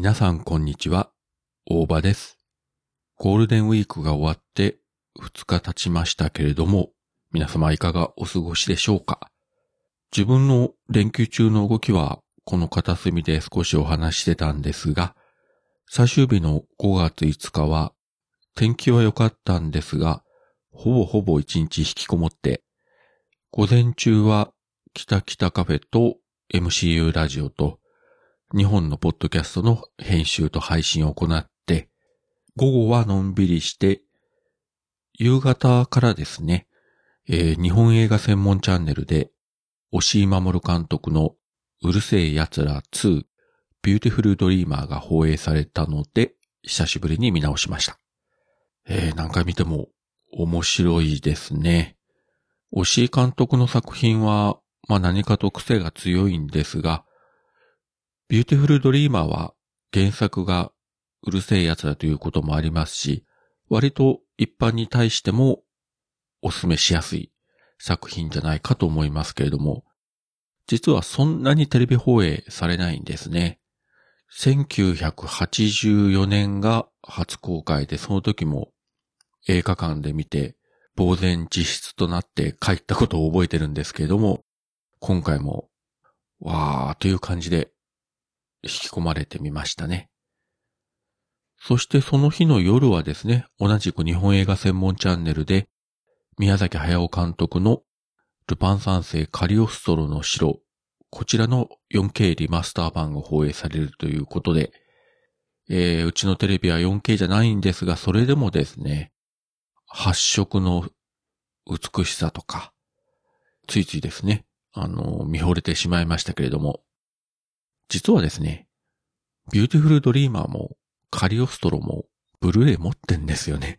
皆さんこんにちは、大場です。ゴールデンウィークが終わって2日経ちましたけれども、皆様いかがお過ごしでしょうか？自分の連休中の動きはこの片隅で少しお話してたんですが、最終日の5月5日は天気は良かったんですが、ほぼほぼ一日引きこもって、午前中は北北カフェと MCU ラジオと日本のポッドキャストの編集と配信を行って、午後はのんびりして、夕方からですね、えー日本映画専門チャンネルで、押井守監督のうる星やつら2ビューティフルドリーマーが放映されたので、久しぶりに見直しました。えー何回見ても面白いですね。押井監督の作品は、まあ何かと癖が強いんですが、ビューティフルドリーマーは原作がうる星やつだということもありますし、割と一般に対してもお勧めしやすい作品じゃないかと思いますけれども、実はそんなにテレビ放映されないんですね。1984年が初公開で、その時も映画館で見て、呆然自失となって帰ったことを覚えてるんですけれども、今回も、わーという感じで引き込まれてみましたね。そしてその日の夜はですね、同じく日本映画専門チャンネルで、宮崎駿監督のルパン三世カリオストロの城、こちらの 4K リマスター版が放映されるということで、えーうちのテレビは 4K じゃないんですが、それでもですね、発色の美しさとか、ついついですね、あの、見惚れてしまいましたけれども、実はですね、ビューティフルドリーマーもカリオストロもブルーレイ持ってんですよね。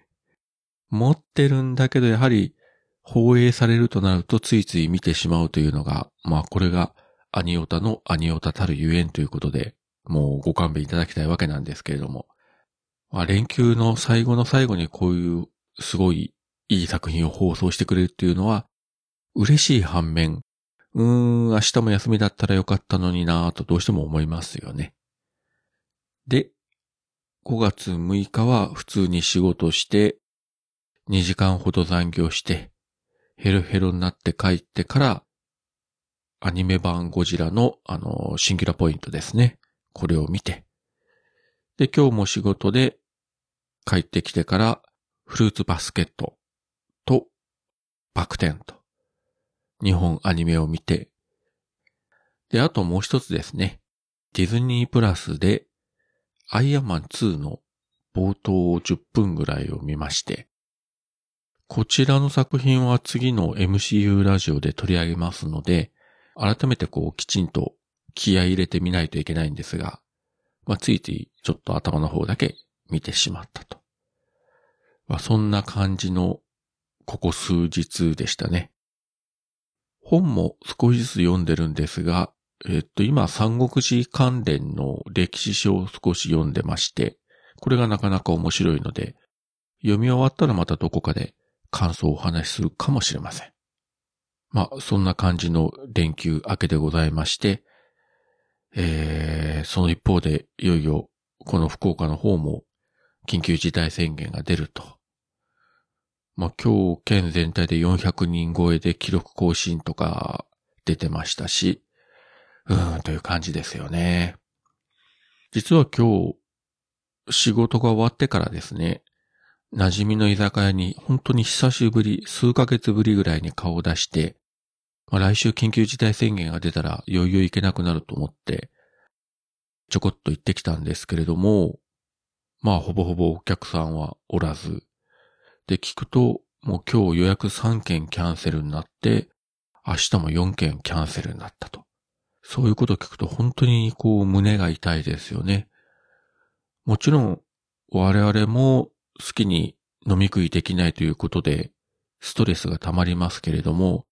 持ってるんだけどやはり放映されるとなるとついつい見てしまうというのが、まあこれがアニオタのアニオタたるゆえんということで、もうご勘弁いただきたいわけなんですけれども、まあ連休の最後の最後にこういうすごいいい作品を放送してくれるっていうのは嬉しい反面、うーん、明日も休みだったらよかったのになぁとどうしても思いますよね。で、5月6日は普通に仕事して、2時間ほど残業して、ヘロヘロになって帰ってから、アニメ版ゴジラの、あの、シンギュラポイントですね。これを見て。で、今日も仕事で帰ってきてから、フルーツバスケットと、バクテンと、日本アニメを見て、で、あともう一つですね。ディズニープラスで、アイアンマン2の冒頭10分ぐらいを見まして、こちらの作品は次の MCU ラジオで取り上げますので、改めてこうきちんと気合入れてみないといけないんですが、まあ、ついついちょっと頭の方だけ見てしまったと。まあ、そんな感じのここ数日でしたね。本も少しずつ読んでるんですが、えっと、今、三国志関連の歴史書を少し読んでまして、これがなかなか面白いので、読み終わったらまたどこかで感想をお話しするかもしれません。まあ、そんな感じの連休明けでございまして、えー、その一方で、いよいよ、この福岡の方も、緊急事態宣言が出ると。まあ、今日、県全体で400人超えで記録更新とか出てましたし、うーん、という感じですよね。実は今日、仕事が終わってからですね、馴染みの居酒屋に本当に久しぶり、数ヶ月ぶりぐらいに顔を出して、まあ、来週緊急事態宣言が出たらいよいけなくなると思って、ちょこっと行ってきたんですけれども、まあほぼほぼお客さんはおらず、で聞くと、もう今日予約3件キャンセルになって、明日も4件キャンセルになったと。そういうことを聞くと本当にこう胸が痛いですよね。もちろん我々も好きに飲み食いできないということでストレスが溜まりますけれども、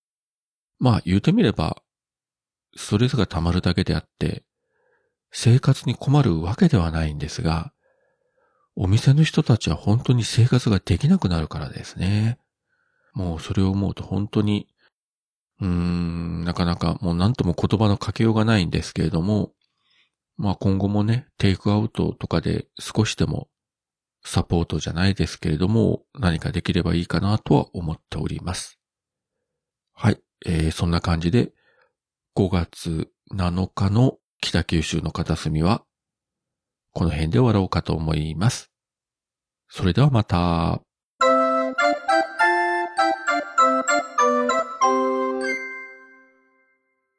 まあ言うてみればストレスが溜まるだけであって生活に困るわけではないんですが、お店の人たちは本当に生活ができなくなるからですね。もうそれを思うと本当にうーん、なかなかもう何とも言葉のかけようがないんですけれども、まあ今後もね、テイクアウトとかで少しでもサポートじゃないですけれども、何かできればいいかなとは思っております。はい。えー、そんな感じで、5月7日の北九州の片隅は、この辺で終わろうかと思います。それではまた。